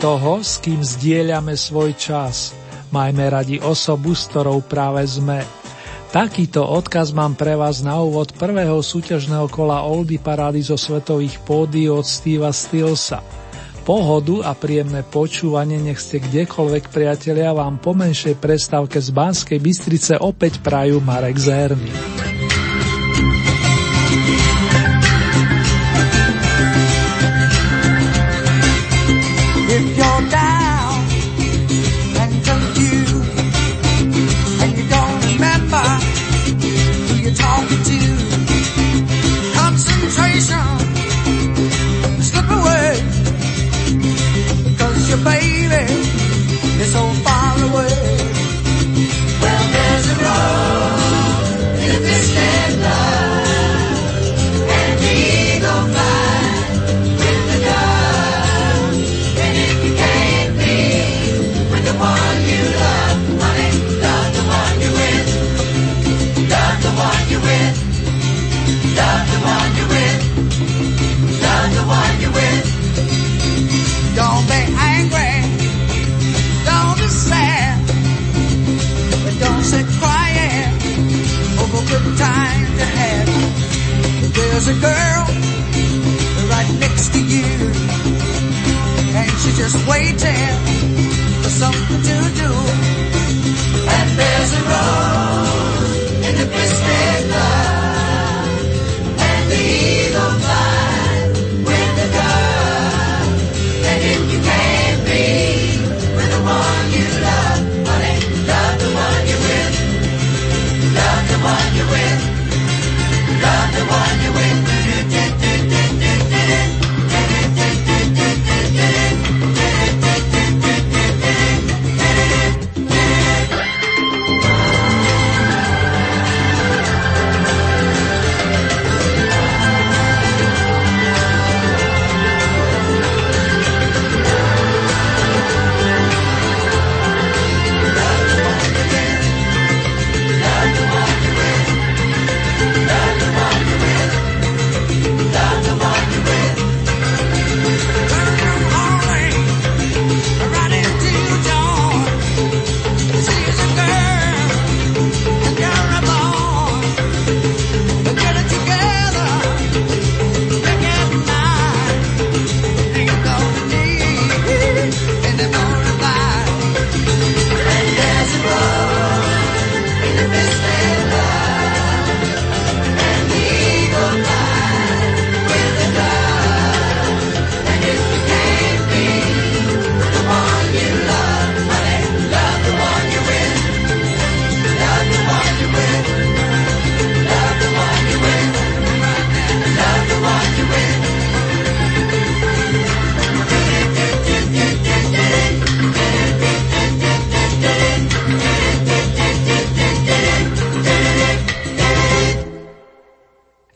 Toho, s kým zdieľame svoj čas. Majme radi osobu, s ktorou práve sme. Takýto odkaz mám pre vás na úvod prvého súťažného kola Oldy Parády zo svetových pódy od Steva Stillsa. Pohodu a príjemné počúvanie nech ste kdekoľvek priatelia vám po menšej prestávke z Banskej Bystrice opäť prajú Marek Zerný. salvation. Slip away, cause you're baby. There's a girl right next to you, and she's just waiting for something to do. And there's a rose in the biscuit love, and the eagle flies with the dove. And if you can't be with the one you love, honey, love the one you're with, love the one you're with, the one.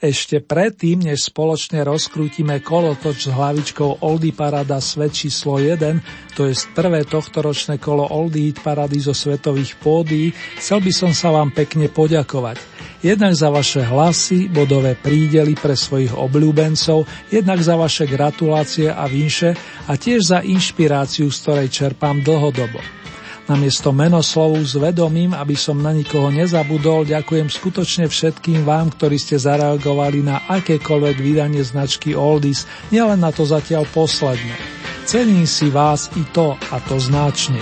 Ešte predtým, než spoločne rozkrútime kolotoč s hlavičkou Oldy Parada svet číslo 1, to je prvé tohtoročné kolo Oldy Parady zo svetových pódií, chcel by som sa vám pekne poďakovať. Jednak za vaše hlasy, bodové prídely pre svojich obľúbencov, jednak za vaše gratulácie a vinše a tiež za inšpiráciu, z ktorej čerpám dlhodobo. Namiesto menoslovu s vedomím, aby som na nikoho nezabudol, ďakujem skutočne všetkým vám, ktorí ste zareagovali na akékoľvek vydanie značky Oldies, nielen na to zatiaľ posledné. Cením si vás i to, a to značne.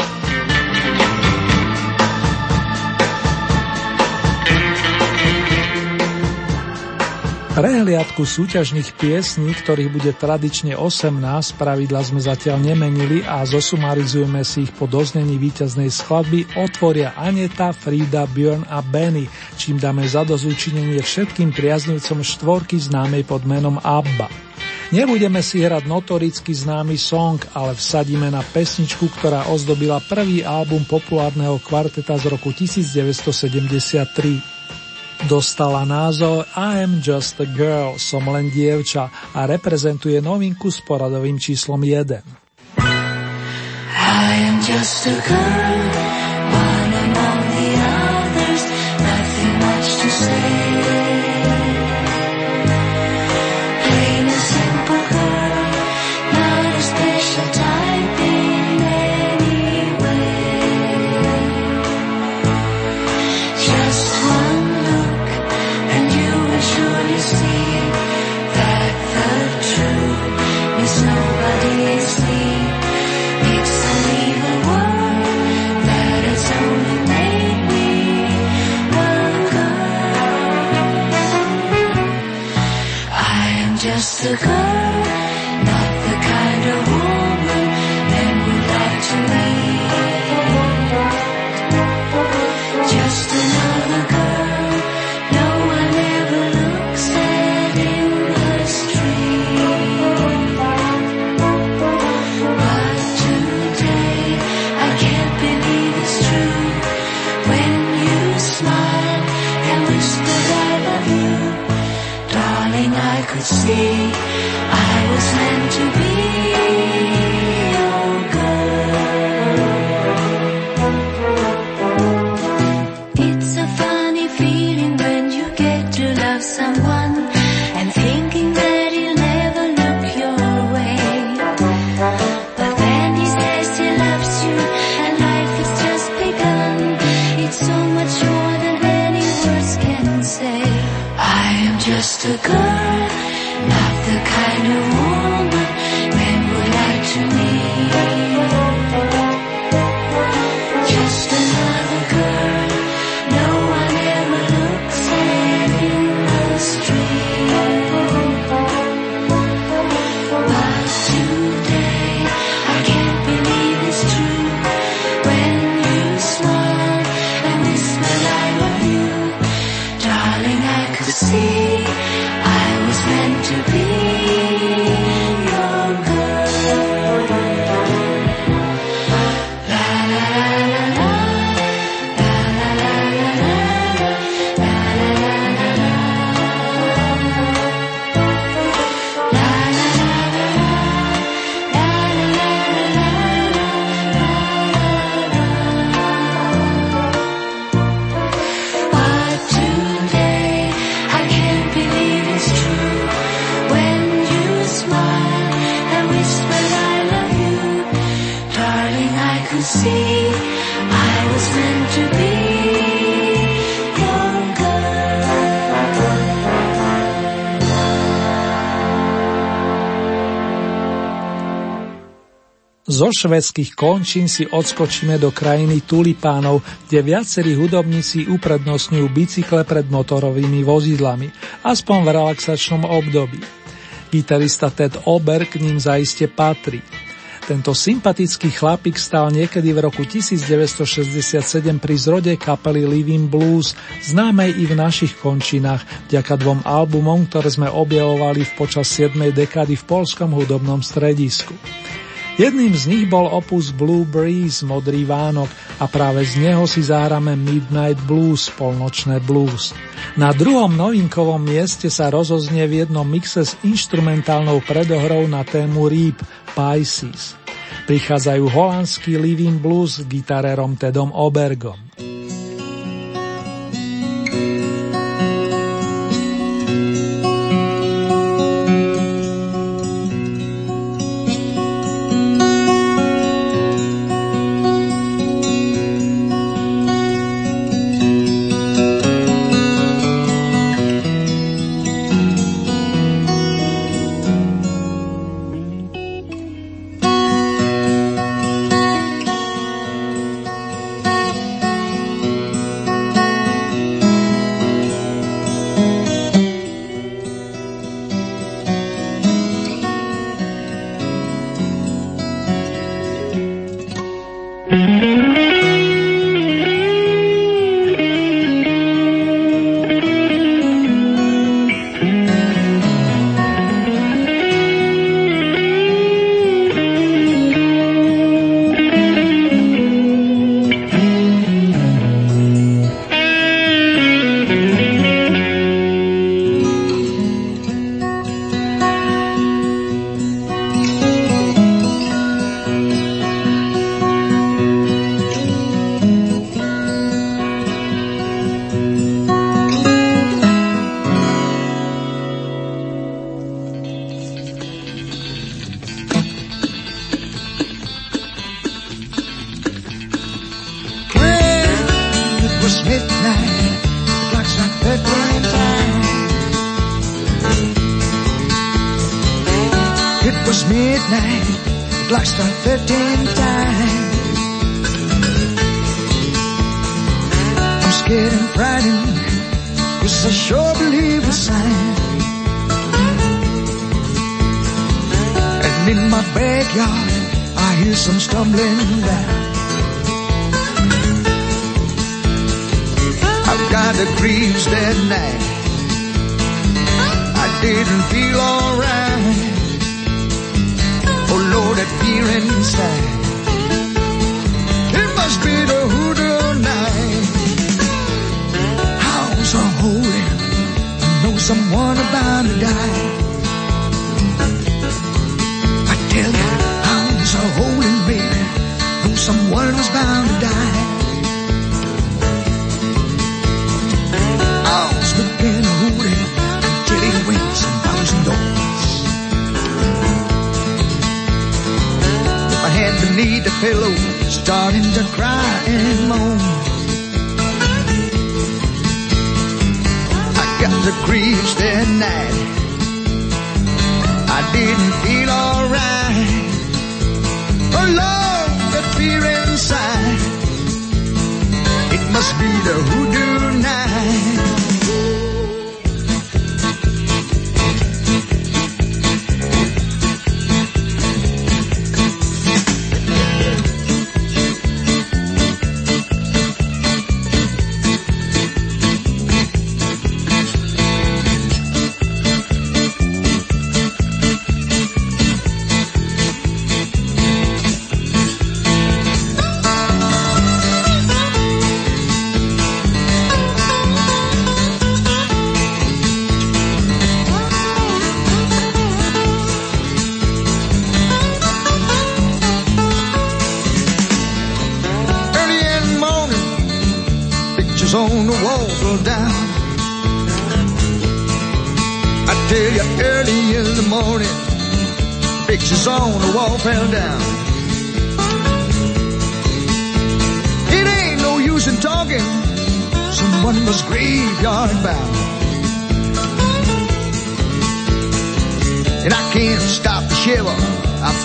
Prehliadku súťažných piesní, ktorých bude tradične 18, pravidla sme zatiaľ nemenili a zosumarizujeme si ich po doznení víťaznej skladby, otvoria Aneta, Frida, Björn a Benny, čím dáme zadozúčinenie všetkým priaznivcom štvorky známej pod menom ABBA. Nebudeme si hrať notoricky známy song, ale vsadíme na pesničku, ktorá ozdobila prvý album populárneho kvarteta z roku 1973. Dostala názov am just a girl, som len dievča a reprezentuje novinku s poradovým číslom 1. I am just a girl Zo švedských končín si odskočíme do krajiny tulipánov, kde viacerí hudobníci uprednostňujú bicykle pred motorovými vozidlami, aspoň v relaxačnom období. Gitarista Ted Ober k ním zaiste patrí. Tento sympatický chlapík stal niekedy v roku 1967 pri zrode kapely Living Blues, známej i v našich končinách, vďaka dvom albumom, ktoré sme objavovali v počas 7. dekady v polskom hudobnom stredisku. Jedným z nich bol opus Blue Breeze, Modrý Vánok a práve z neho si zahráme Midnight Blues, Polnočné blues. Na druhom novinkovom mieste sa rozoznie v jednom mixe s instrumentálnou predohrou na tému Reap, Pisces. Prichádzajú holandský Living Blues s gitarerom Tedom Obergom. Didn't feel alright. Oh Lord, that fear inside. It must be the hoodoo night. House are holy. I know someone about to die. Beneath the pillow, starting to cry and moan. I got the creeps that night. I didn't feel alright. Oh, Alone, the fear inside. It must be the hoodoo night.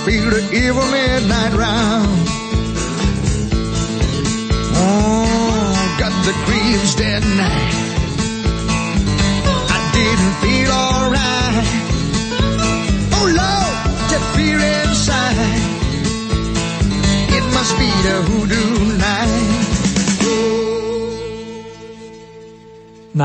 Feel the evil midnight round. Oh, got the creeps that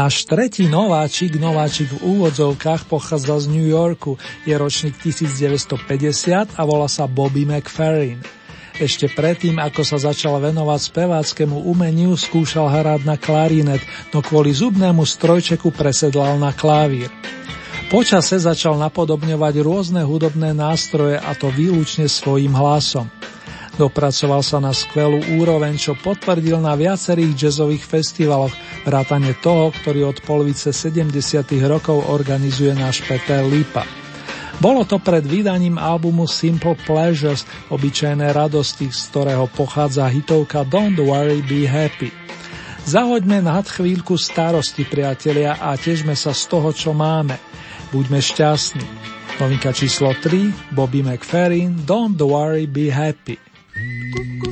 Náš tretí nováčik, nováčik v úvodzovkách, pochádza z New Yorku, je ročník 1950 a volá sa Bobby McFerrin. Ešte predtým, ako sa začal venovať speváckému umeniu, skúšal hrať na klarinet, no kvôli zubnému strojčeku presedlal na klavír. Počase začal napodobňovať rôzne hudobné nástroje a to výlučne svojím hlasom. Dopracoval sa na skvelú úroveň, čo potvrdil na viacerých jazzových festivaloch, vrátane toho, ktorý od polovice 70. rokov organizuje náš Peter Lipa. Bolo to pred vydaním albumu Simple Pleasures, obyčajné radosti, z ktorého pochádza hitovka Don't Worry, Be Happy. Zahoďme nad chvíľku starosti, priatelia, a težme sa z toho, čo máme. Buďme šťastní. Novinka číslo 3, Bobby McFerrin, Don't Worry, Be Happy. 咕咕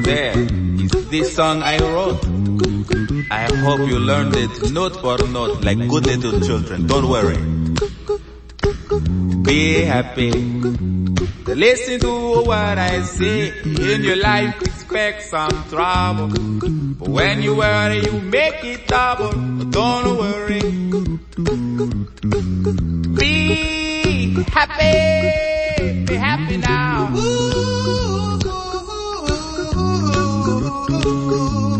There is this song I wrote. I hope you learned it note for note like good little children. Don't worry. Be happy. Listen to what I say. In your life expect some trouble. But when you worry you make it double. But don't worry. Be happy. Be happy now.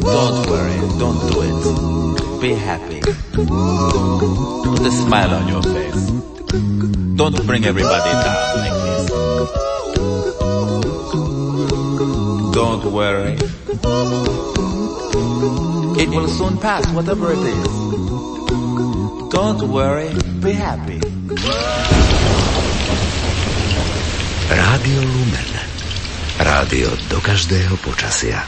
Don't worry. Don't do it. Be happy. Put a smile on your face. Don't bring everybody down like this. Don't worry. It will soon pass, whatever it is. Don't worry, be happy. Rádio Lumen. Rádio do každého počasia.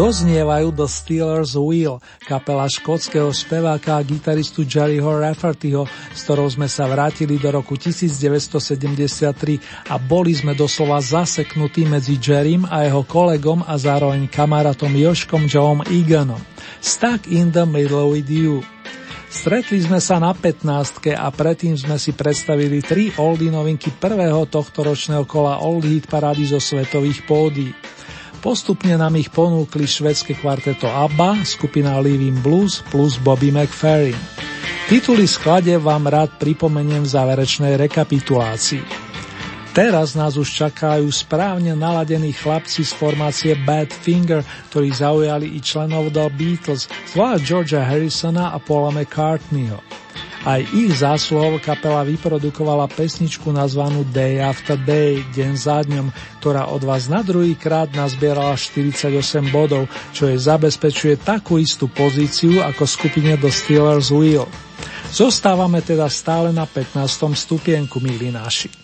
Doznievajú The Steelers Wheel, kapela škótskeho speváka a gitaristu Jerryho Raffertyho, s ktorou sme sa vrátili do roku 1973 a boli sme doslova zaseknutí medzi Jerrym a jeho kolegom a zároveň kamarátom Joškom Joeom Eganom. Stuck in the middle with you. Stretli sme sa na 15 a predtým sme si predstavili tri oldy novinky prvého tohto ročného kola Old Hit Parady zo svetových pódií. Postupne nám ich ponúkli švedské kvarteto ABBA, skupina Living Blues plus Bobby McFerrin. Tituly sklade vám rád pripomeniem v záverečnej rekapitulácii. Teraz nás už čakajú správne naladení chlapci z formácie Bad Finger, ktorí zaujali i členov The Beatles, zvlášť Georgia Harrisona a Paula McCartneyho. Aj ich zásluhou kapela vyprodukovala pesničku nazvanú Day After Day, deň za dňom, ktorá od vás na druhý krát nazbierala 48 bodov, čo jej zabezpečuje takú istú pozíciu ako skupine The Steelers Wheel. Zostávame teda stále na 15. stupienku, milí naši.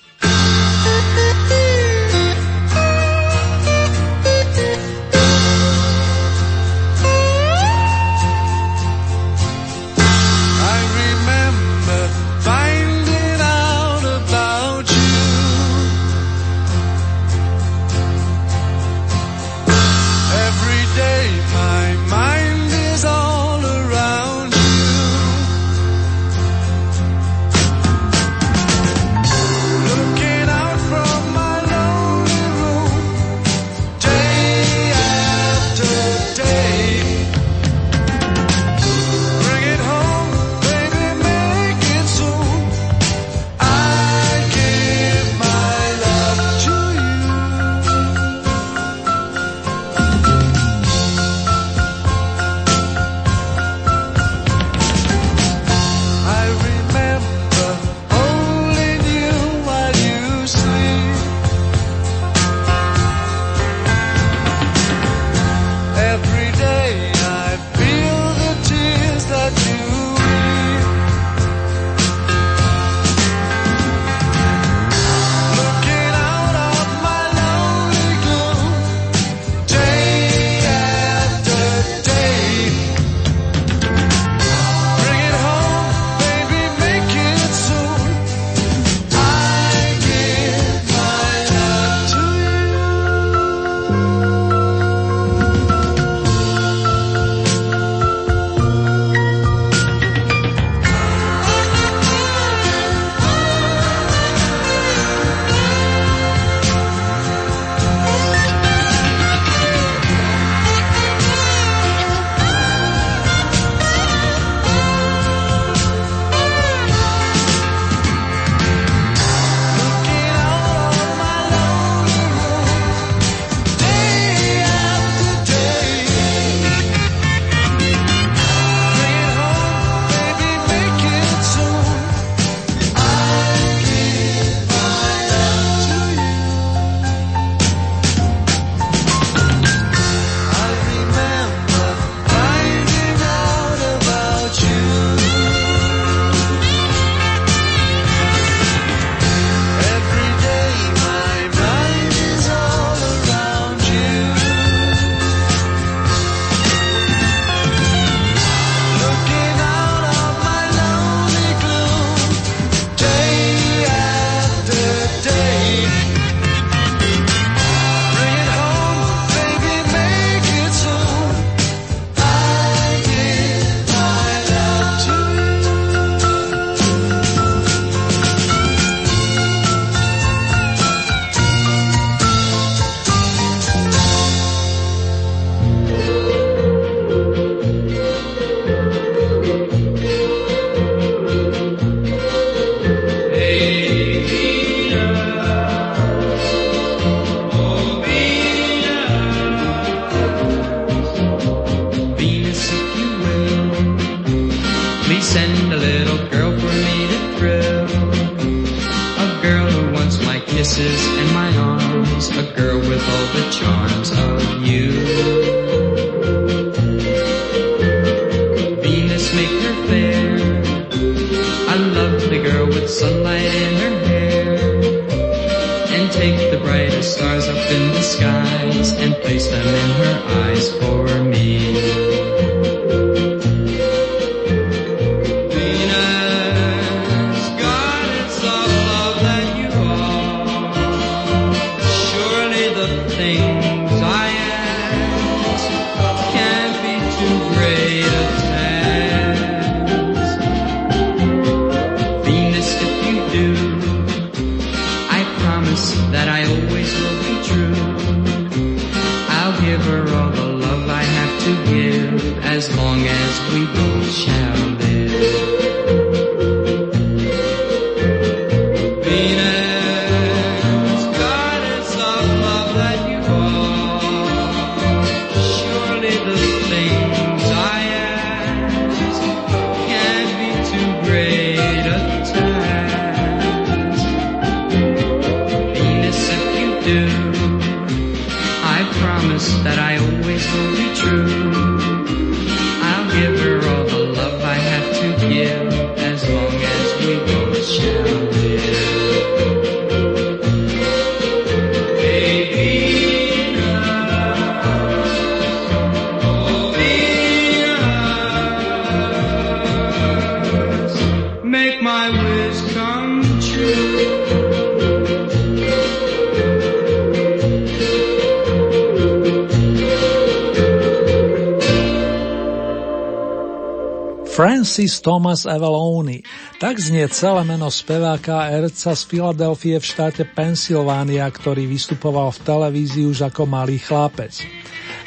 Francis Thomas Avalone. Tak znie celé meno speváka a z Filadelfie v štáte Pensylvánia, ktorý vystupoval v televízii už ako malý chlapec.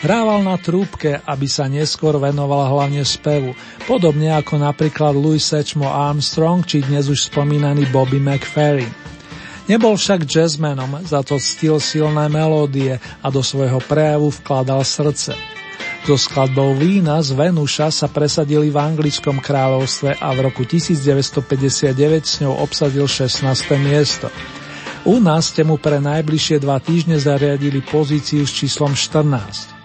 Hrával na trúbke, aby sa neskôr venoval hlavne spevu, podobne ako napríklad Louis Sečmo Armstrong či dnes už spomínaný Bobby McFerrin. Nebol však jazzmenom, za to ctil silné melódie a do svojho prejavu vkladal srdce. So skladbou Vína z Venuša sa presadili v anglickom kráľovstve a v roku 1959 s ňou obsadil 16. miesto. U nás ste mu pre najbližšie dva týždne zariadili pozíciu s číslom 14.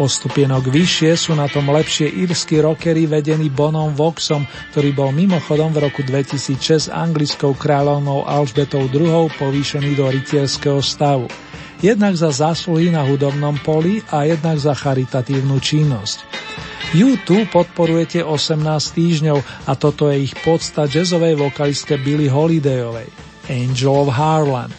O stupienok vyššie sú na tom lepšie írsky rockery vedení Bonom Voxom, ktorý bol mimochodom v roku 2006 anglickou kráľovnou Alžbetou II povýšený do rytierského stavu. Jednak za zásluhy na hudobnom poli a jednak za charitatívnu činnosť. U2 podporujete 18 týždňov a toto je ich podsta jazzovej vokalistke Billy Holidayovej. Angel of Harlem.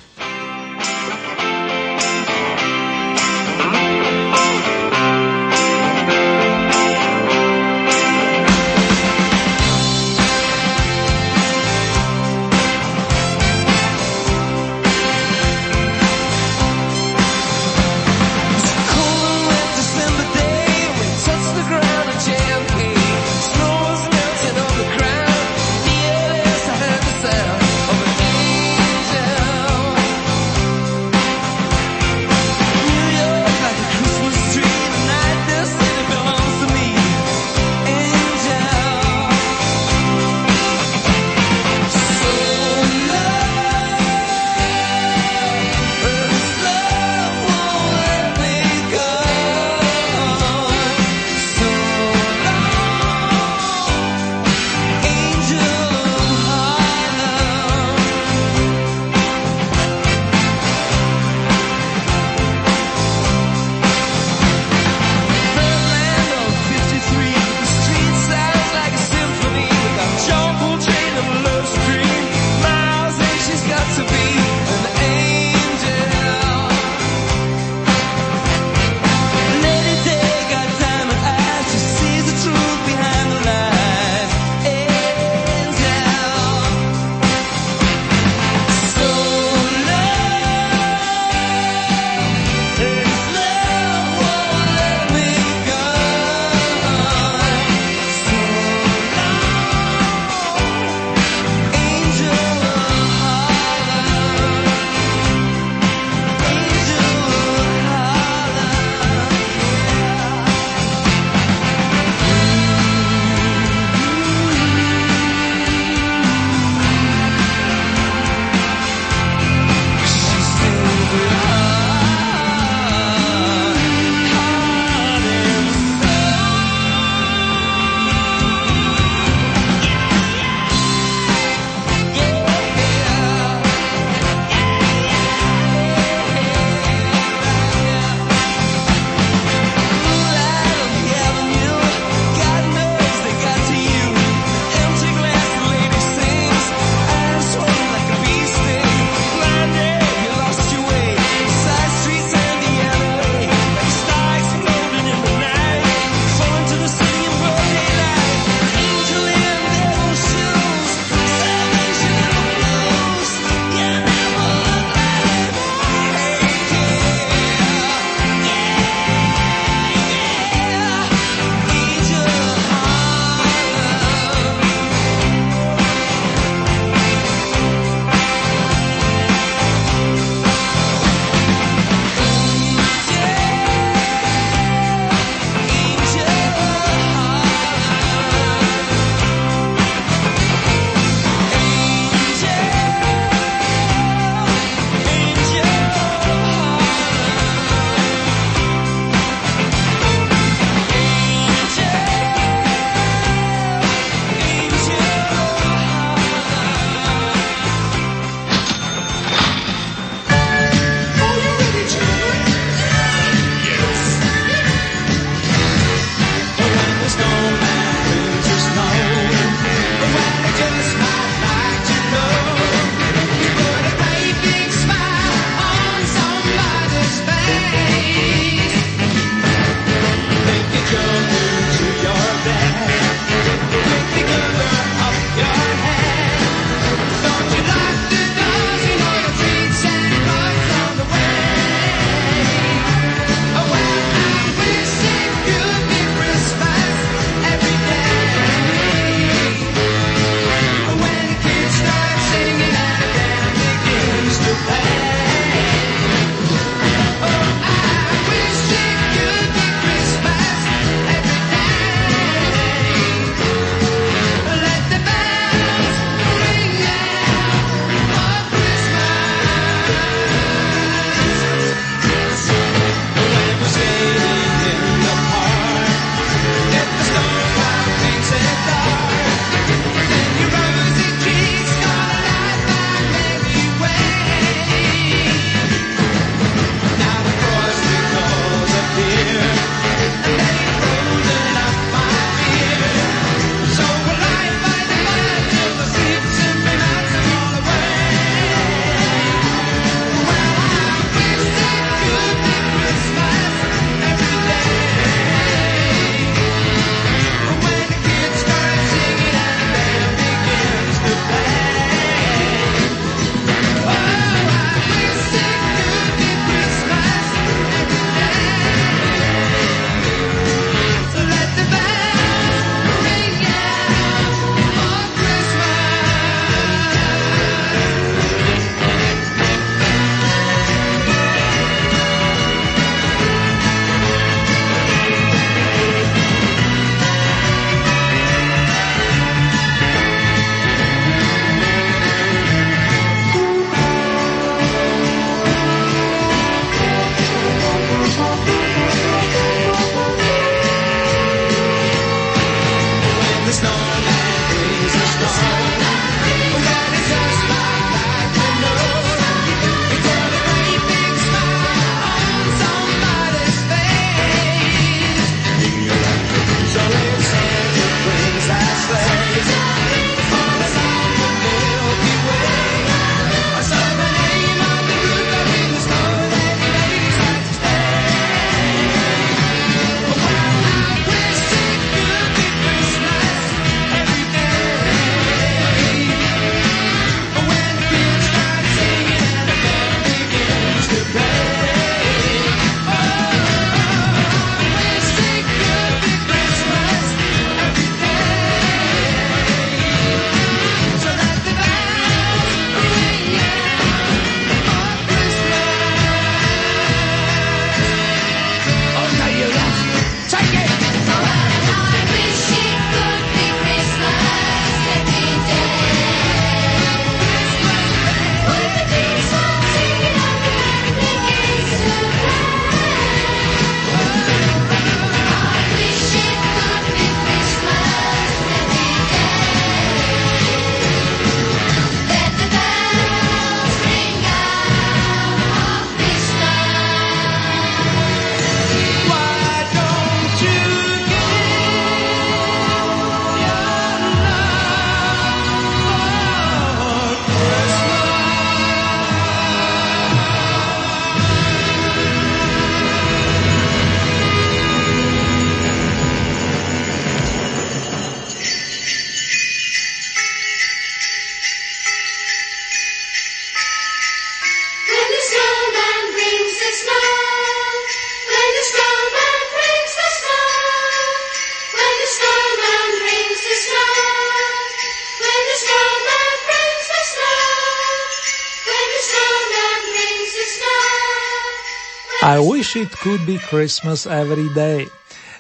Be Christmas every day.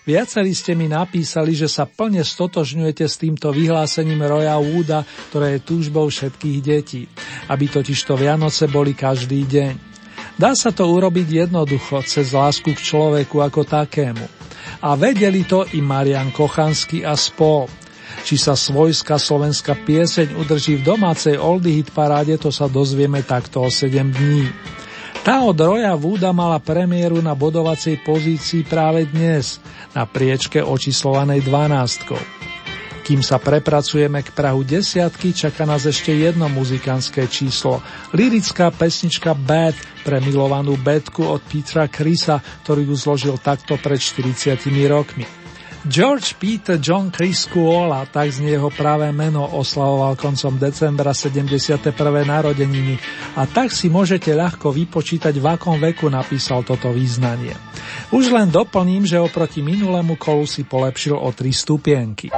Viacerí ste mi napísali, že sa plne stotožňujete s týmto vyhlásením Roya Wooda, ktoré je túžbou všetkých detí, aby totižto Vianoce boli každý deň. Dá sa to urobiť jednoducho, cez lásku k človeku ako takému. A vedeli to i Marian Kochanský a spol. Či sa svojská slovenská pieseň udrží v domácej oldie hit paráde, to sa dozvieme takto o 7 dní. Tá od Roja Vúda mala premiéru na bodovacej pozícii práve dnes, na priečke očíslovanej 12. Kým sa prepracujeme k Prahu desiatky, čaká nás ešte jedno muzikantské číslo. Lirická pesnička Bad pre milovanú Betku od Petra Krisa, ktorý ju zložil takto pred 40 rokmi. George Peter John Chris Kuola, tak z jeho práve meno oslavoval koncom decembra 71. narodeniny a tak si môžete ľahko vypočítať, v akom veku napísal toto význanie. Už len doplním, že oproti minulému kolu si polepšil o 3 stupienky.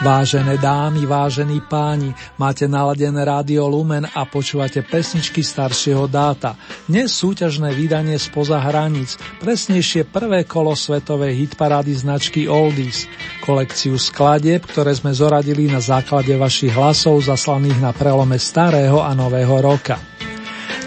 Vážené dámy, vážení páni, máte naladené rádio Lumen a počúvate pesničky staršieho dáta. Dnes súťažné vydanie spoza hraníc, presnejšie prvé kolo svetovej hitparády značky Oldies. Kolekciu skladieb, ktoré sme zoradili na základe vašich hlasov zaslaných na prelome starého a nového roka.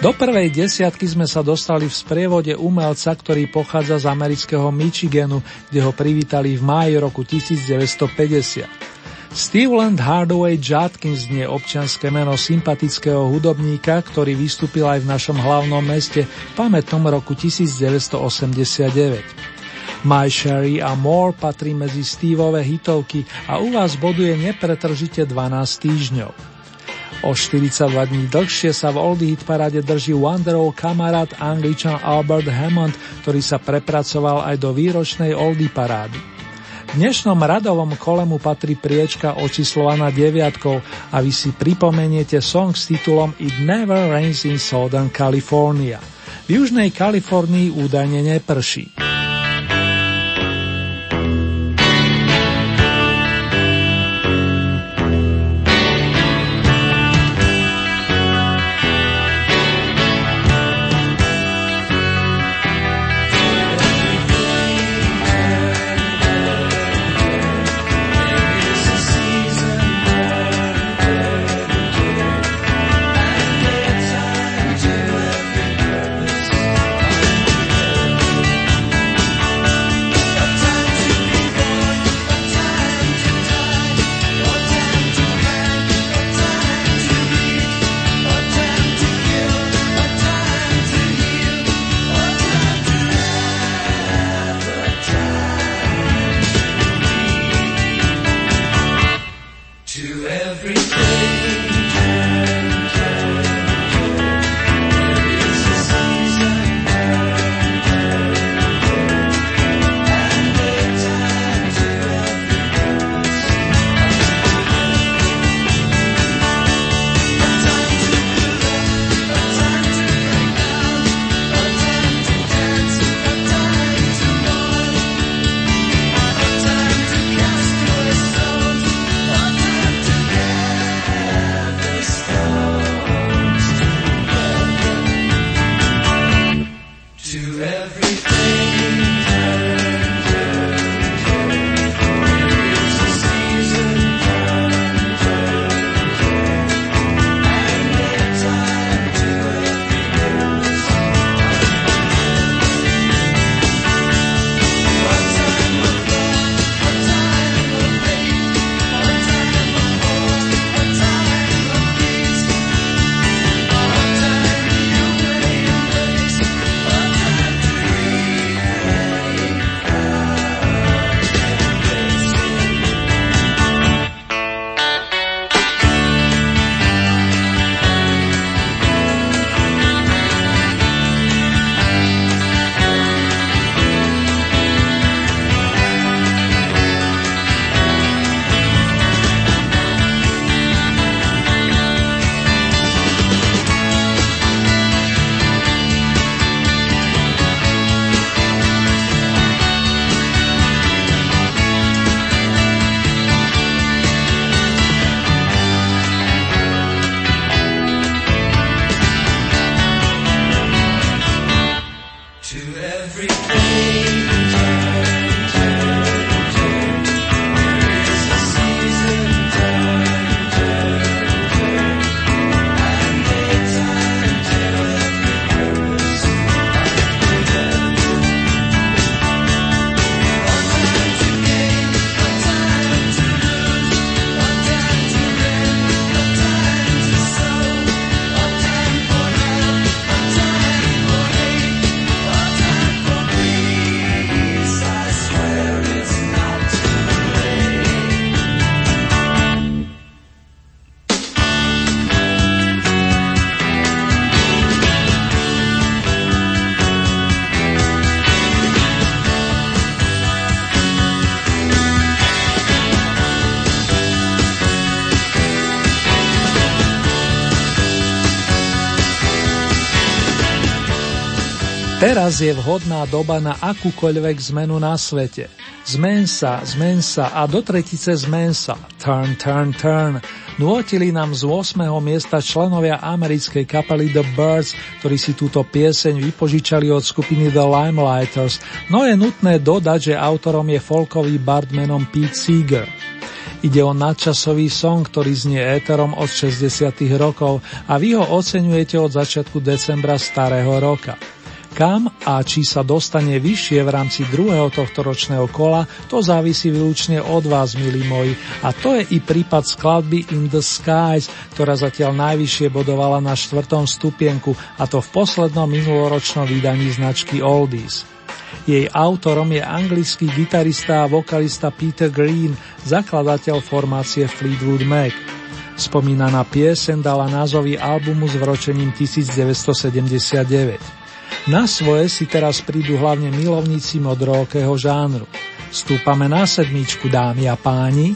Do prvej desiatky sme sa dostali v sprievode umelca, ktorý pochádza z amerického Michiganu, kde ho privítali v máji roku 1950. Steveland Hardaway Judkins nie občianské meno sympatického hudobníka, ktorý vystúpil aj v našom hlavnom meste v pamätnom roku 1989. My Sherry a More patrí medzi Steveové hitovky a u vás boduje nepretržite 12 týždňov. O 42 dní dlhšie sa v Oldie Hit parade drží Wanderov kamarát angličan Albert Hammond, ktorý sa prepracoval aj do výročnej Oldie parády. Dnešnom radovom kole mu patrí priečka očíslovaná deviatkou a vy si pripomeniete song s titulom It Never Rains in Southern California. V južnej Kalifornii údajne neprší. Teraz je vhodná doba na akúkoľvek zmenu na svete. Zmen sa, zmen sa a do tretice zmen sa. Turn, turn, turn. Nôtili nám z 8. miesta členovia americkej kapely The Birds, ktorí si túto pieseň vypožičali od skupiny The Limelighters, no je nutné dodať, že autorom je folkový bard menom Pete Seeger. Ide o nadčasový song, ktorý znie éterom od 60. rokov a vy ho oceňujete od začiatku decembra starého roka. Kam a či sa dostane vyššie v rámci druhého tohto ročného kola, to závisí výlučne od vás, milí moji. A to je i prípad skladby In the Skies, ktorá zatiaľ najvyššie bodovala na štvrtom stupienku, a to v poslednom minuloročnom vydaní značky Oldies. Jej autorom je anglický gitarista a vokalista Peter Green, zakladateľ formácie Fleetwood Mac. Spomínaná piesen dala názový albumu s vročením 1979. Na svoje si teraz prídu hlavne milovníci modrookého žánru. Stúpame na sedmičku, dámy a páni.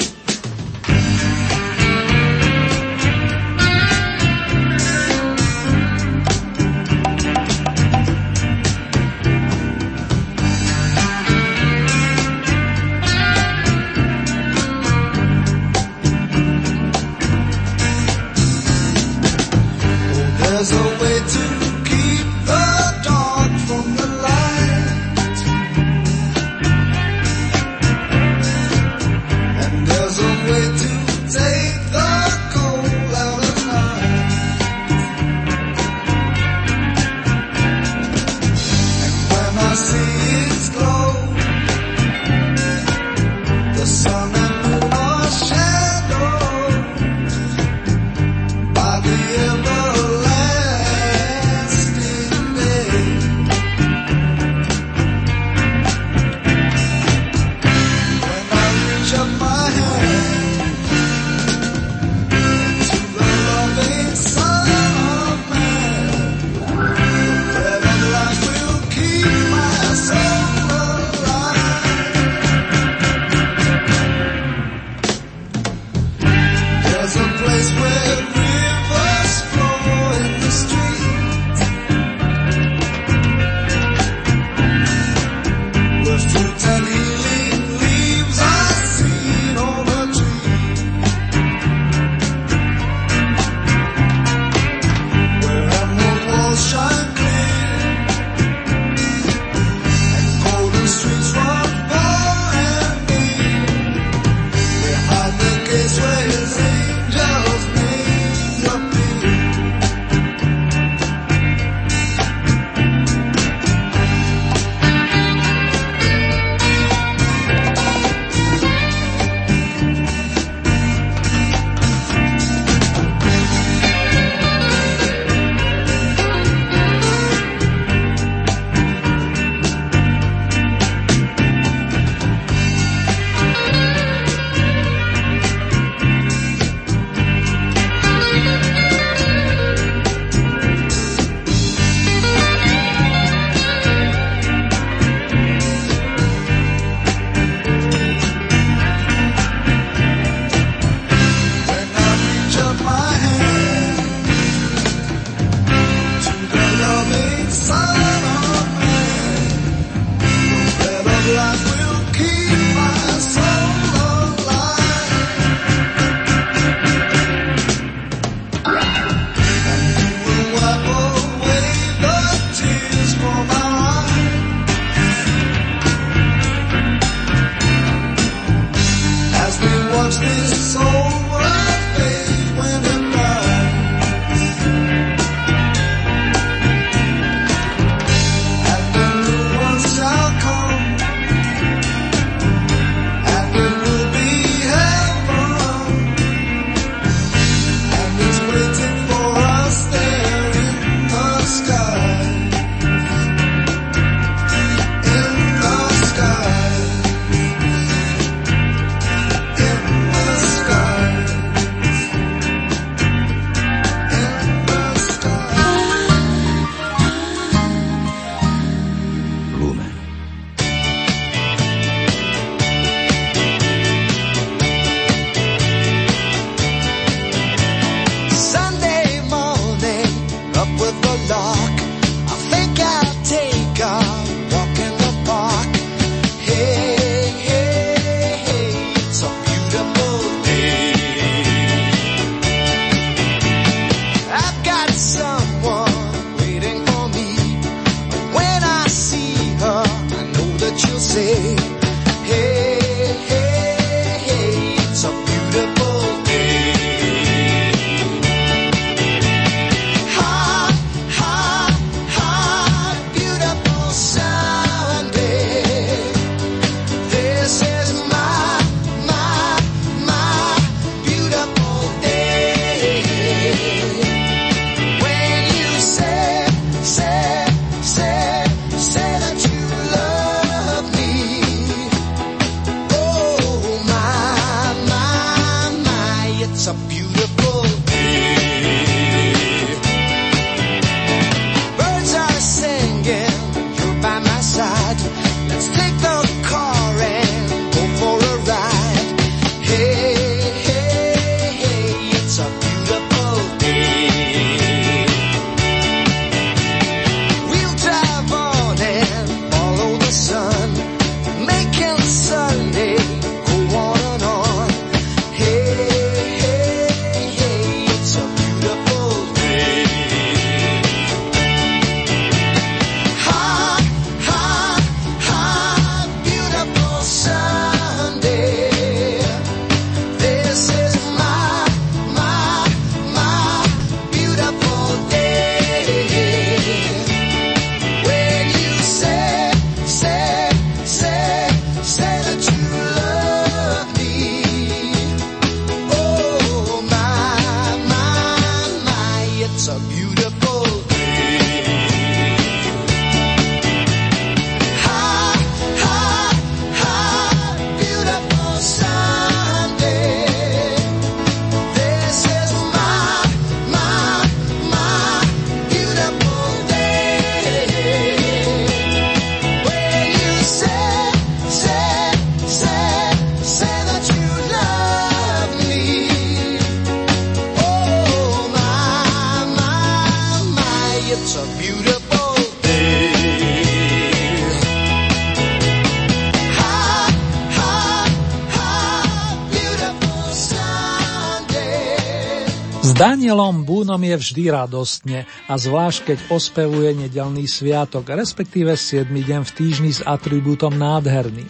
Danielom Búnom je vždy radostne a zvlášť keď ospevuje nedelný sviatok, respektíve 7. deň v týždni s atribútom nádherný.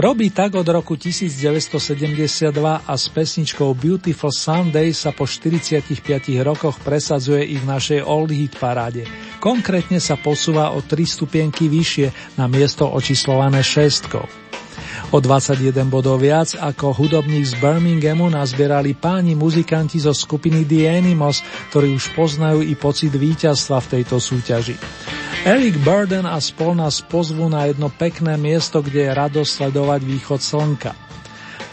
Robí tak od roku 1972 a s pesničkou Beautiful Sunday sa po 45 rokoch presadzuje i v našej Old Hit paráde. Konkrétne sa posúva o 3 stupienky vyššie na miesto očíslované šestkou. O 21 bodov viac ako hudobník z Birminghamu nazbierali páni muzikanti zo skupiny The Animals, ktorí už poznajú i pocit víťazstva v tejto súťaži. Eric Burden a spol nás pozvú na jedno pekné miesto, kde je rado sledovať východ slnka.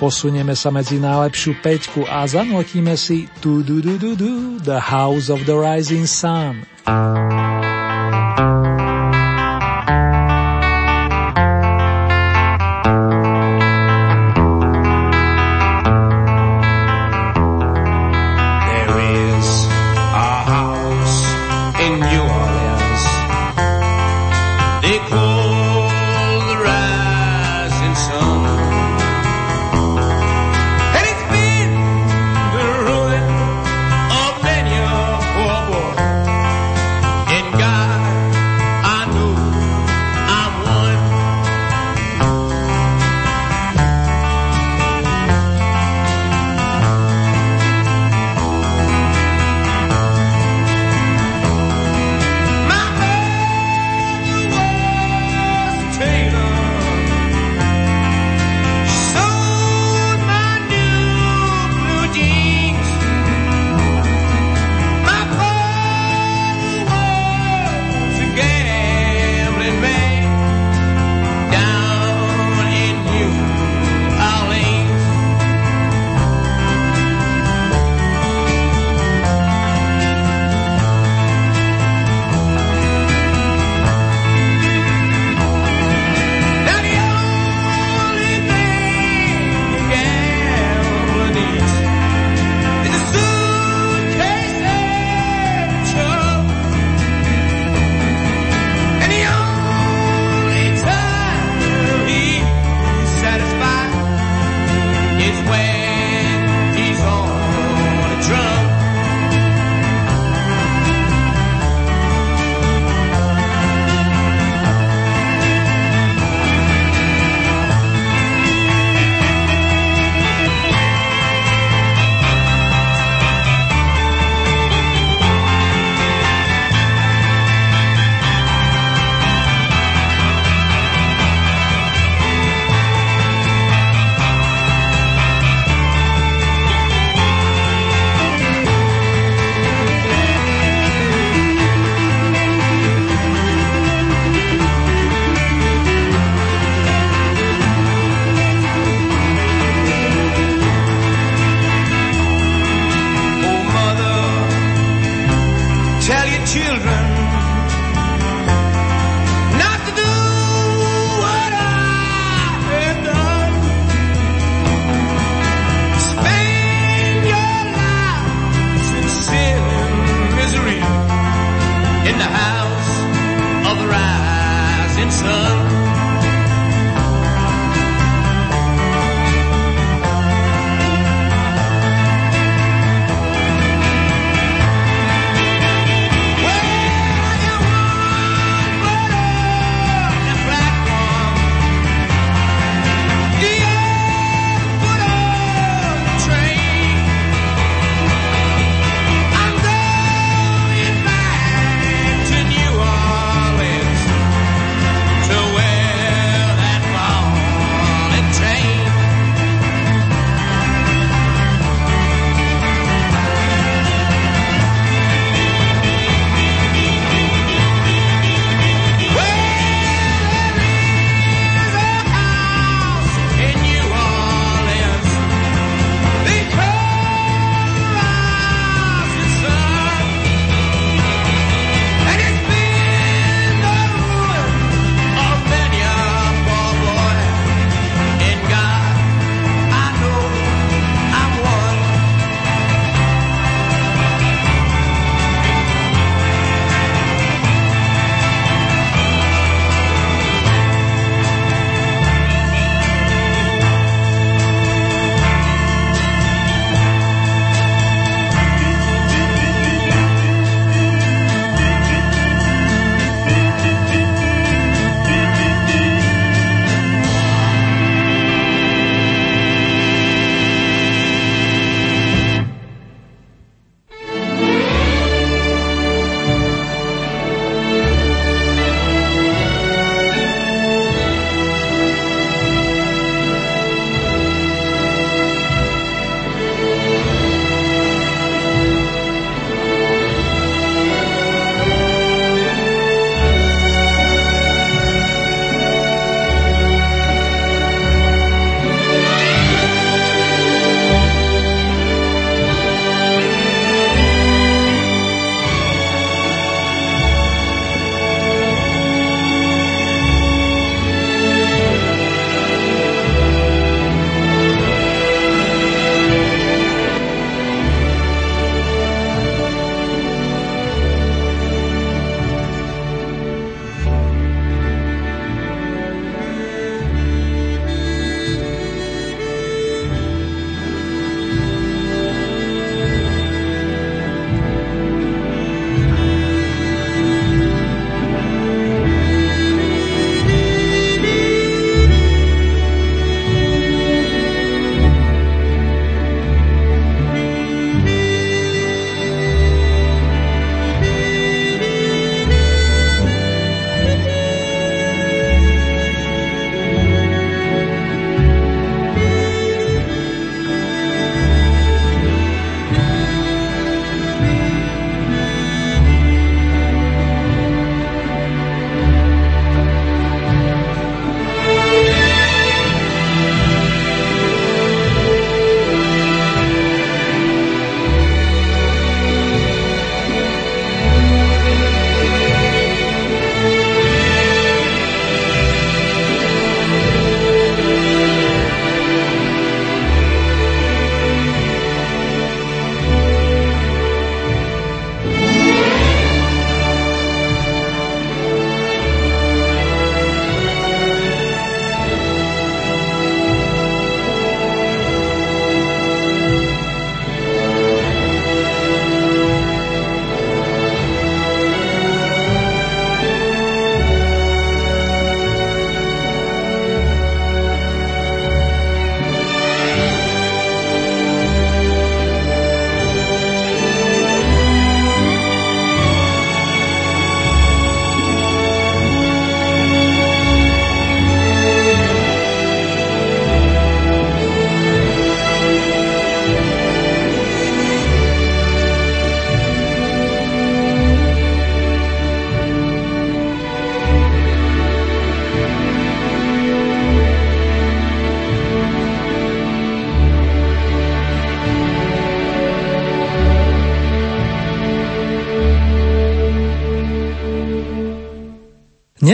Posunieme sa medzi najlepšiu peťku a zanotíme si tu du du du du The House of the Rising Sun.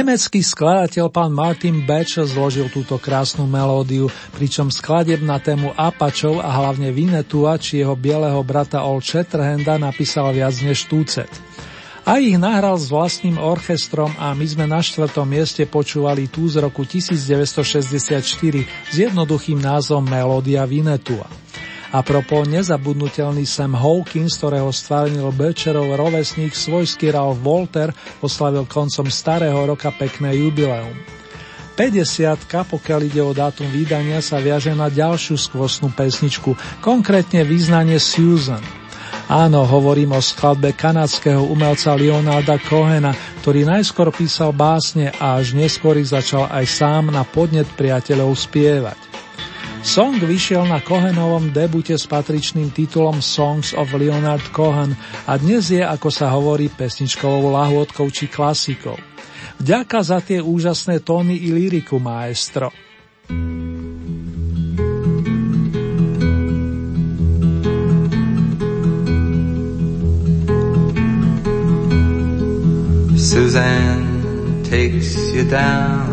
Nemecký skladateľ pán Martin Batcher zložil túto krásnu melódiu, pričom skladeb na tému Apačov a hlavne Vinetua či jeho bieleho brata Old Shatterhanda napísal viac než túcet. A ich nahral s vlastným orchestrom a my sme na štvrtom mieste počúvali tú z roku 1964 s jednoduchým názvom Melódia Vinetua. A propos nezabudnutelný Sam Hawkins, ktorého stvárnil Bečerov rovesník svojský Ralph Walter, oslavil koncom starého roka pekné jubileum. 50, pokiaľ ide o dátum vydania, sa viaže na ďalšiu skvostnú pesničku, konkrétne význanie Susan. Áno, hovorím o skladbe kanadského umelca Leonarda Cohena, ktorý najskôr písal básne a až neskôr ich začal aj sám na podnet priateľov spievať. Song vyšiel na Kohenovom debute s patričným titulom Songs of Leonard Cohen a dnes je, ako sa hovorí, pesničkovou lahôdkou či klasikou. Vďaka za tie úžasné tóny i líriku, maestro. Suzanne takes you down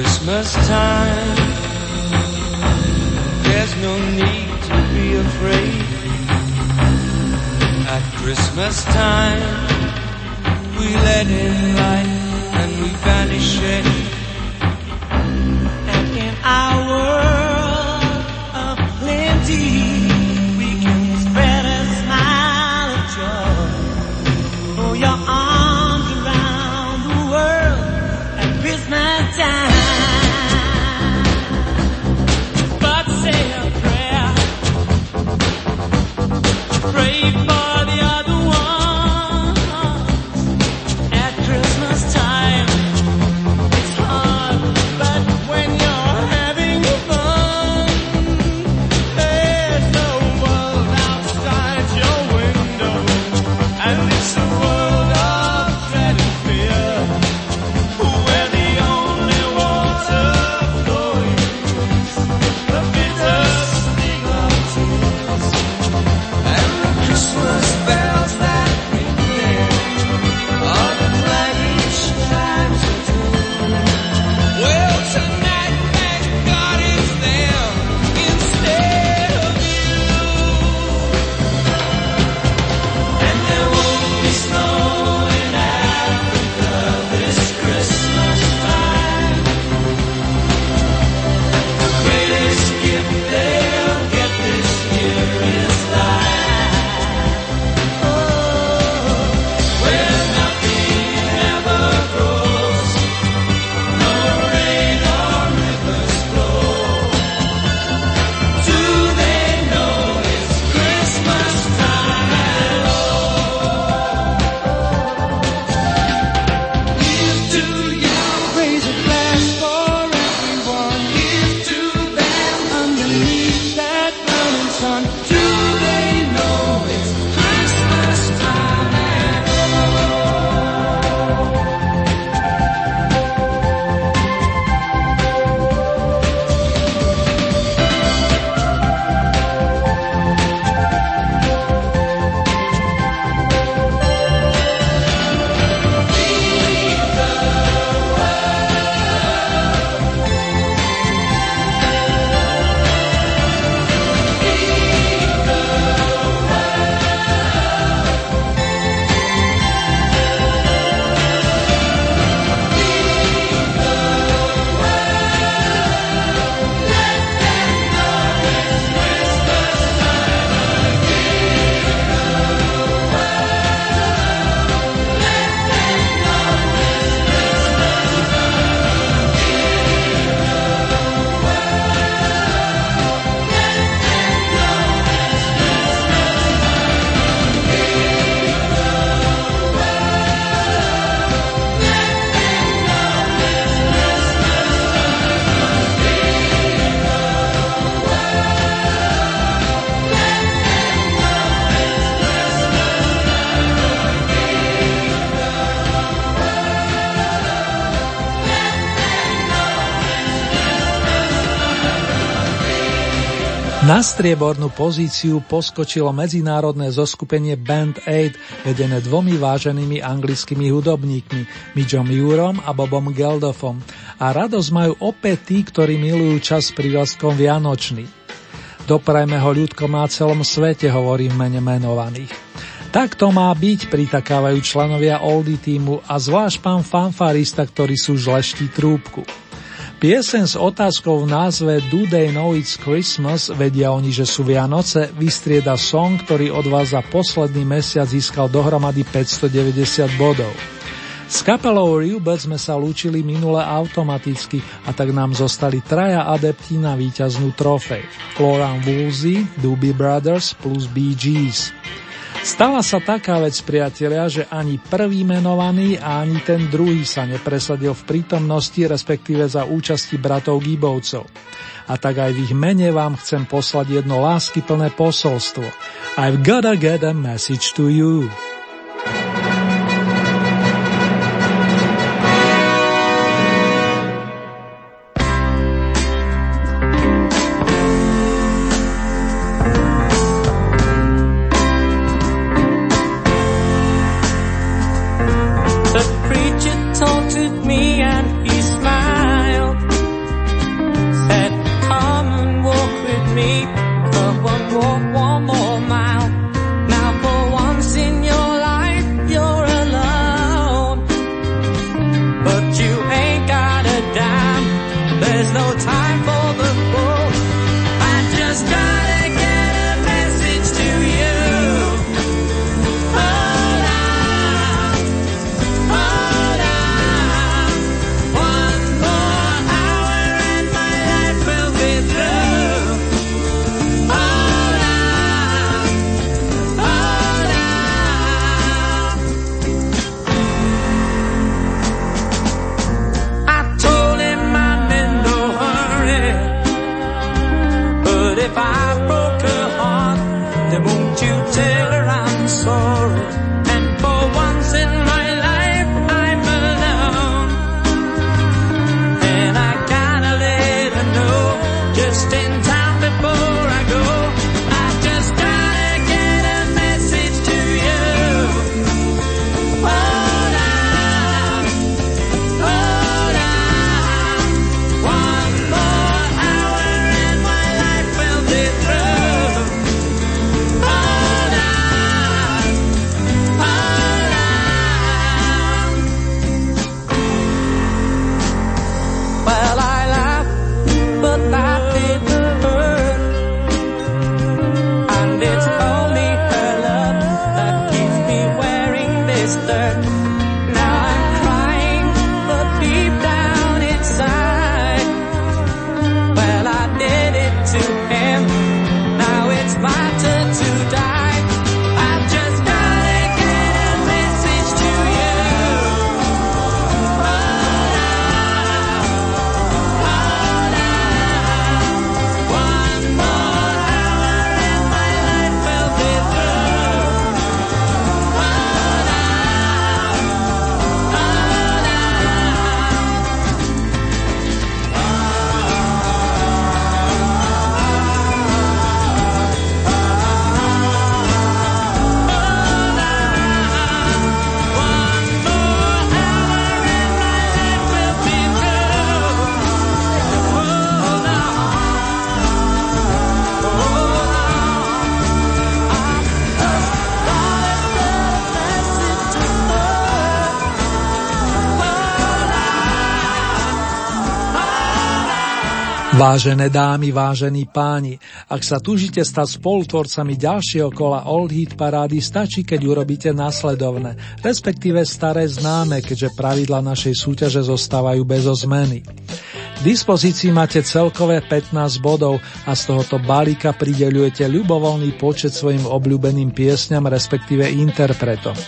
Christmas time. There's no need to be afraid. At Christmas time, we let in light and we banish it. Na striebornú pozíciu poskočilo medzinárodné zoskupenie Band Aid, vedené dvomi váženými anglickými hudobníkmi, Midgom Murom a Bobom Geldofom. A radosť majú opäť tí, ktorí milujú čas prívlaskom Vianočný. Doprajme ho ľudkom na celom svete, hovorí v mene menovaných. Tak to má byť, pritakávajú členovia Oldy týmu a zvlášť pán fanfarista, ktorý sú žleští trúbku. Piesen s otázkou v názve Do They Know It's Christmas, vedia oni, že sú Vianoce, vystrieda song, ktorý od vás za posledný mesiac získal dohromady 590 bodov. S kapelou Reubert sme sa lúčili minule automaticky a tak nám zostali traja adepti na víťaznú trofej. Floran Woolsey, Doobie Brothers plus Bee Gees. Stala sa taká vec, priatelia, že ani prvý menovaný a ani ten druhý sa nepresadil v prítomnosti, respektíve za účasti bratov Gibovcov. A tak aj v ich mene vám chcem poslať jedno láskyplné posolstvo. I've gotta get a message to you. Vážené dámy, vážení páni, ak sa túžite stať spolutvorcami ďalšieho kola Old Heat parády, stačí, keď urobíte následovné, respektíve staré známe, keďže pravidla našej súťaže zostávajú bez zmeny. K dispozícii máte celkové 15 bodov a z tohoto balíka prideľujete ľubovoľný počet svojim obľúbeným piesňam, respektíve interpretom.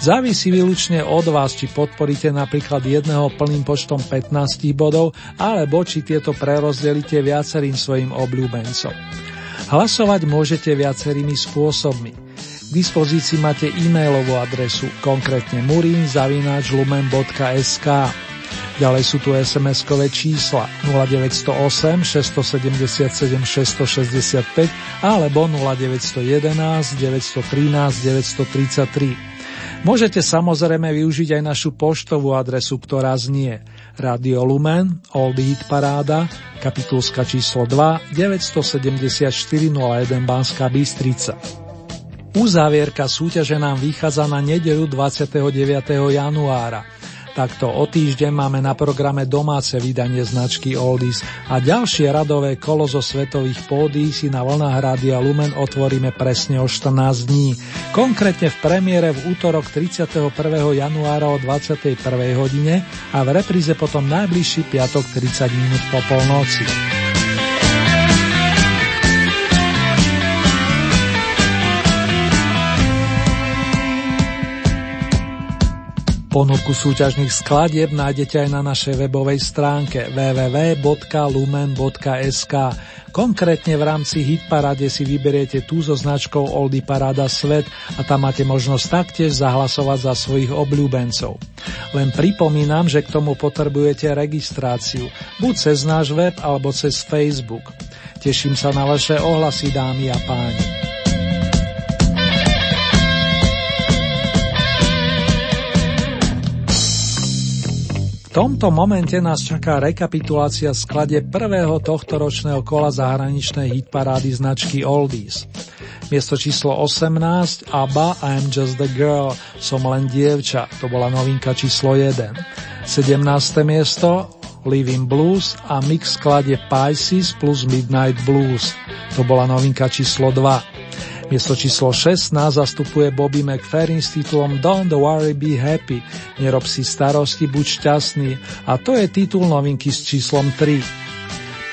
Závisí výlučne od vás, či podporíte napríklad jedného plným počtom 15 bodov, alebo či tieto prerozdelíte viacerým svojim obľúbencom. Hlasovať môžete viacerými spôsobmi. K dispozícii máte e-mailovú adresu, konkrétne murinzavináčlumen.sk. Ďalej sú tu SMS-kové čísla 0908 677 665 alebo 0911 913 933. Môžete samozrejme využiť aj našu poštovú adresu, ktorá znie Radio Lumen, Old Hit Paráda, kapitulska číslo 2, 974 01 Banská Bystrica. Uzávierka súťaže nám vychádza na nedeľu 29. januára. Takto o týždeň máme na programe domáce vydanie značky Oldies a ďalšie radové kolo zo svetových pódií si na vlnách Rádia Lumen otvoríme presne o 14 dní. Konkrétne v premiére v útorok 31. januára o 21. hodine a v repríze potom najbližší piatok 30 minút po polnoci. Ponuku súťažných skladieb nájdete aj na našej webovej stránke www.lumen.sk. Konkrétne v rámci Hitparade si vyberiete tú so značkou Oldy Parada Svet a tam máte možnosť taktiež zahlasovať za svojich obľúbencov. Len pripomínam, že k tomu potrebujete registráciu, buď cez náš web alebo cez Facebook. Teším sa na vaše ohlasy, dámy a páni. Tomto momente nás čaká rekapitulácia sklade prvého tohto ročného kola zahraničnej hitparády značky Oldies. Miesto číslo 18 ABBA I'm Just the Girl, som len dievča, to bola novinka číslo 1. 17. miesto Living Blues a mix skladie Pisces plus Midnight Blues, to bola novinka číslo 2. Miesto číslo 16 zastupuje Bobby McFerrin s titulom Don't worry, be happy, nerob si starosti, buď šťastný a to je titul novinky s číslom 3.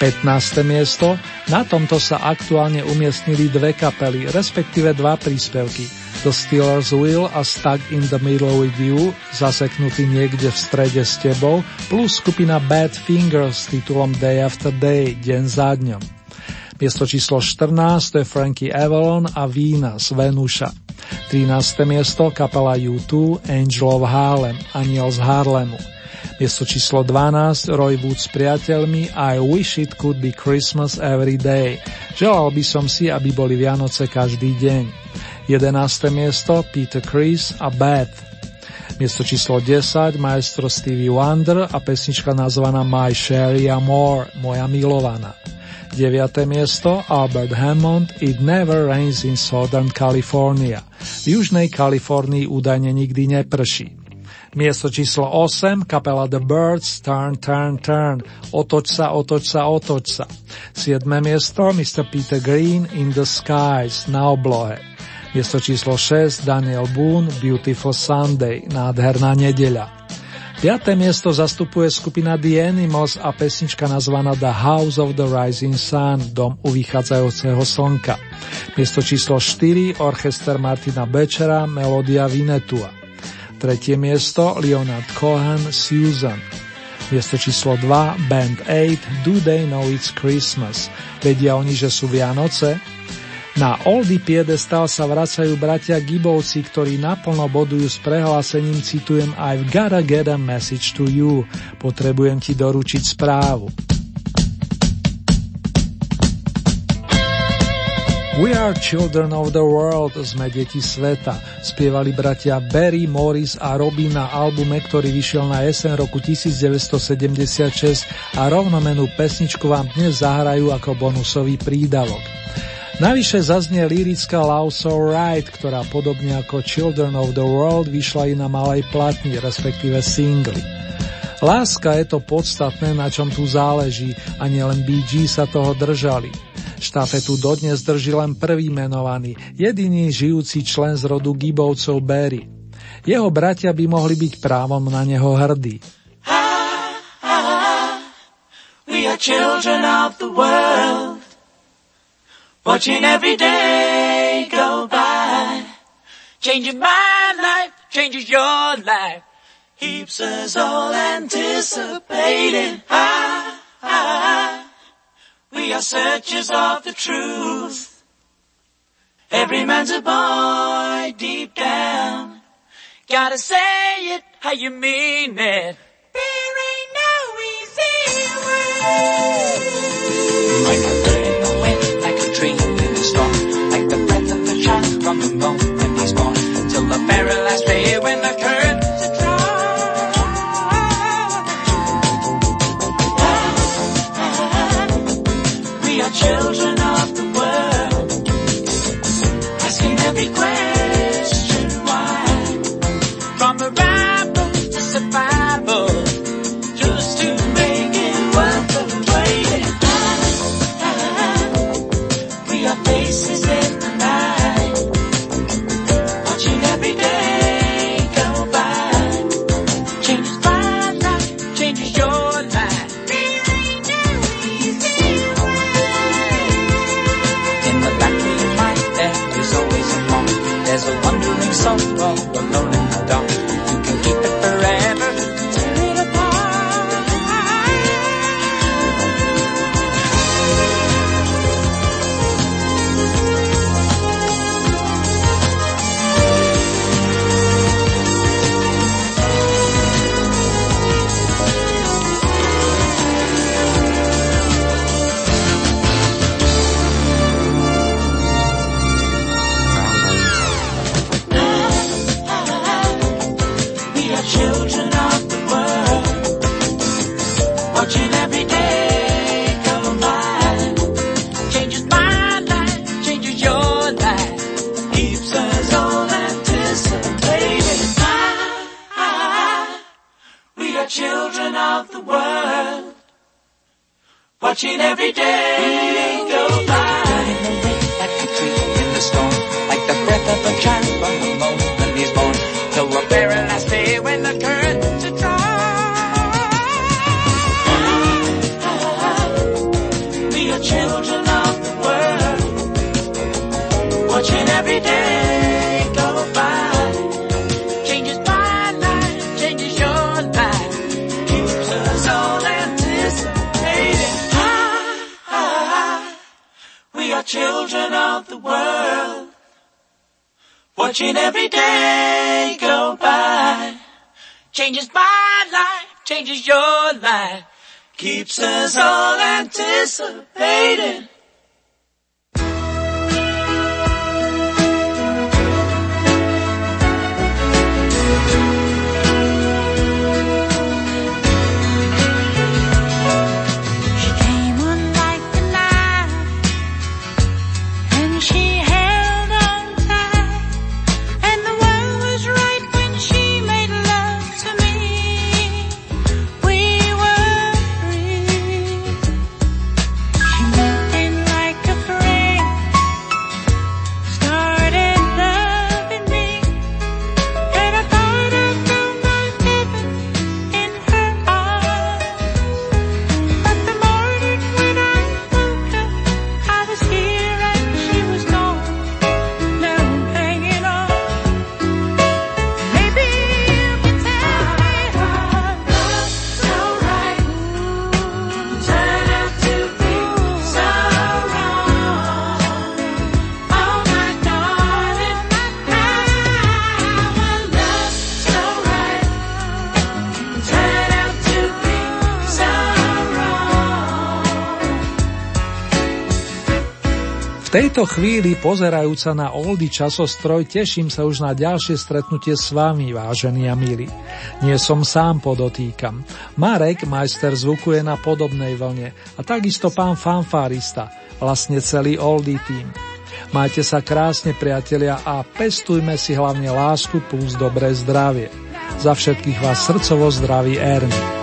15. miesto, na tomto sa aktuálne umiestnili dve kapely, respektíve dva príspevky. The Steelers Will a Stuck in the Middle with You, zaseknutý niekde v strede s tebou, plus skupina Bad Fingers s titulom Day After Day, deň za dňom. Miesto číslo 14 to je Frankie Avalon a z Venuša. 13. miesto kapela U2 Angel of Harlem, Aniel z Harlemu. Miesto číslo 12 Roy Wood s priateľmi I wish it could be Christmas every day. Želal by som si, aby boli Vianoce každý deň. 11. miesto Peter Chris a Beth. Miesto číslo 10 maestro Stevie Wonder a pesnička nazvaná My Sherry Amore, moja milovaná. 9. miesto Albert Hammond It Never Rains in Southern California. V južnej Kalifornii údajne nikdy neprší. Miesto číslo 8, kapela The Birds, Turn, Turn, Turn, otoč sa, otoč sa, otoč sa. 7. miesto, Mr. Peter Green, In the Skies, na oblohe. Miesto číslo 6 Daniel Boone Beautiful Sunday, nádherná nedeľa. Piaté miesto zastupuje skupina The Animals a pesnička nazvaná The House of the Rising Sun, dom u vychádzajúceho slnka. Miesto číslo 4 orchester Martina Bečera, melódia Vinetua. Tretie miesto Leonard Cohen, Susan. Miesto číslo 2 Band 8 Do They Know It's Christmas. Vedia oni, že sú Vianoce? Na Oldy piedestal sa vracajú bratia Gibovci, ktorí naplno bodujú s prehlásením, citujem I've gotta get a message to you. Potrebujem ti doručiť správu. We are children of the world, sme deti sveta, spievali bratia Barry, Morris a Robin na albume, ktorý vyšiel na jeseň roku 1976 a rovnomenú pesničku vám dnes zahrajú ako bonusový prídavok. Navyše zaznie lirická Love So Right, ktorá podobne ako Children of the World vyšla i na malej platni, respektíve singli. Láska je to podstatné, na čom tu záleží a nielen BG sa toho držali. Štafetu dodnes drží len prvý menovaný, jediný žijúci člen z rodu Gibovcov Berry. Jeho bratia by mohli byť právom na neho hrdí. we are children of the world. Watching every day go by. Changing my life, changes your life. Keeps us all anticipating. Ah, ah, we are searchers of the truth. Every man's a boy deep down. Gotta say it how you mean it. There ain't no easy way. Tejto chvíli, pozerajúca na oldy časostroj, teším sa už na ďalšie stretnutie s vami, vážení a milí. Nie som sám podotýkam. Marek, majster zvuku, je na podobnej vlne a takisto pán fanfárista, vlastne celý oldy tým. Majte sa krásne, priatelia, a pestujme si hlavne lásku plus dobré zdravie. Za všetkých vás srdcovo zdraví Ernie.